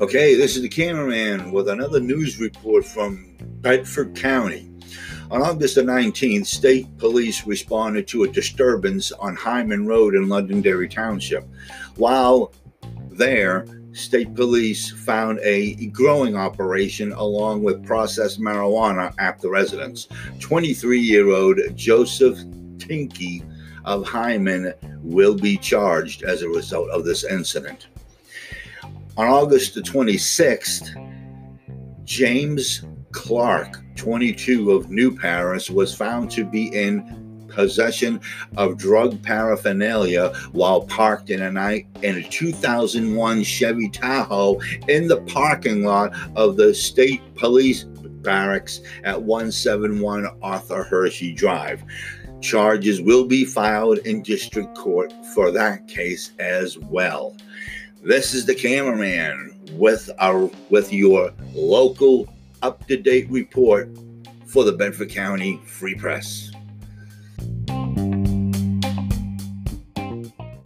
Okay, this is the cameraman with another news report from Bedford County. On August the 19th, state police responded to a disturbance on Hyndman Road in Londonderry Township. While there, state police found a growing operation along with processed marijuana at the residence. 23 year old Joseph Tinky of Hyndman will be charged as a result of this incident. On August the 26th, James Clark, 22 of New Paris, was found to be in possession of drug paraphernalia while parked in a night in a 2001 Chevy Tahoe in the parking lot of the state police barracks at 171 Arthur Hershey Drive. Charges will be filed in district court for that case as well. This is the cameraman with our with your local up-to-date report for the Bedford County Free Press.